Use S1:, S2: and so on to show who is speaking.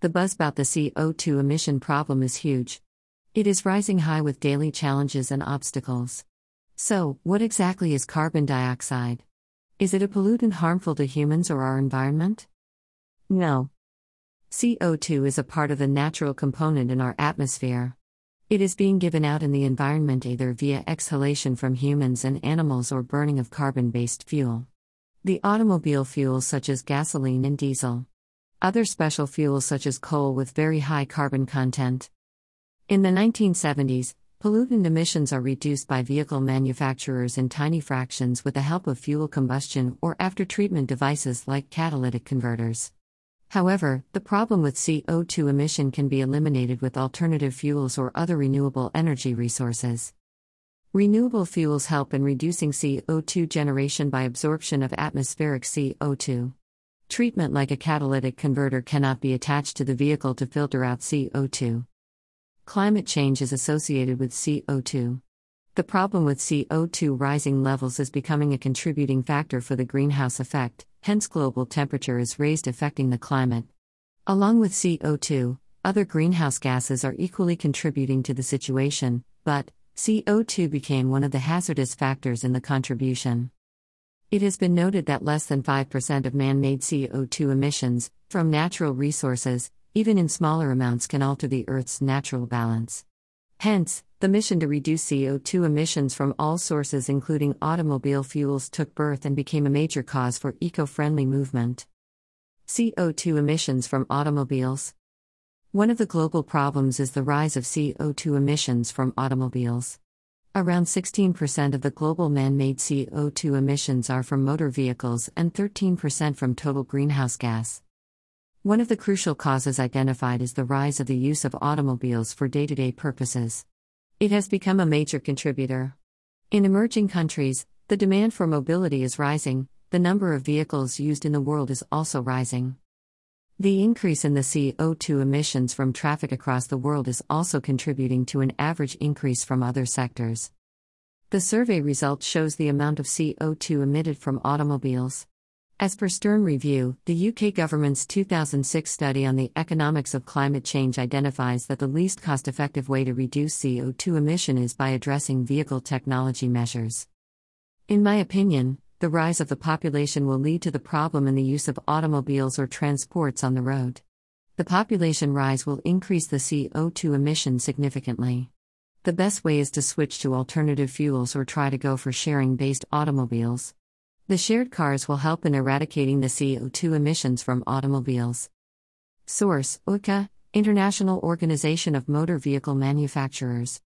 S1: The buzz about the CO2 emission problem is huge. It is rising high with daily challenges and obstacles. So, what exactly is carbon dioxide? Is it a pollutant harmful to humans or our environment? No. CO2 is a part of the natural component in our atmosphere. It is being given out in the environment either via exhalation from humans and animals or burning of carbon based fuel. The automobile fuels such as gasoline and diesel. Other special fuels such as coal with very high carbon content. In the 1970s, pollutant emissions are reduced by vehicle manufacturers in tiny fractions with the help of fuel combustion or after treatment devices like catalytic converters. However, the problem with CO2 emission can be eliminated with alternative fuels or other renewable energy resources. Renewable fuels help in reducing CO2 generation by absorption of atmospheric CO2. Treatment like a catalytic converter cannot be attached to the vehicle to filter out CO2. Climate change is associated with CO2. The problem with CO2 rising levels is becoming a contributing factor for the greenhouse effect, hence, global temperature is raised, affecting the climate. Along with CO2, other greenhouse gases are equally contributing to the situation, but CO2 became one of the hazardous factors in the contribution. It has been noted that less than 5% of man made CO2 emissions, from natural resources, even in smaller amounts, can alter the Earth's natural balance. Hence, the mission to reduce CO2 emissions from all sources, including automobile fuels, took birth and became a major cause for eco friendly movement. CO2 emissions from automobiles. One of the global problems is the rise of CO2 emissions from automobiles. Around 16% of the global man made CO2 emissions are from motor vehicles and 13% from total greenhouse gas. One of the crucial causes identified is the rise of the use of automobiles for day to day purposes. It has become a major contributor. In emerging countries, the demand for mobility is rising, the number of vehicles used in the world is also rising. The increase in the CO2 emissions from traffic across the world is also contributing to an average increase from other sectors. The survey result shows the amount of CO2 emitted from automobiles. As per Stern Review, the UK government's 2006 study on the economics of climate change identifies that the least cost effective way to reduce CO2 emission is by addressing vehicle technology measures. In my opinion, the rise of the population will lead to the problem in the use of automobiles or transports on the road. The population rise will increase the CO2 emission significantly. The best way is to switch to alternative fuels or try to go for sharing based automobiles. The shared cars will help in eradicating the CO2 emissions from automobiles. Source OICA, International Organization of Motor Vehicle Manufacturers.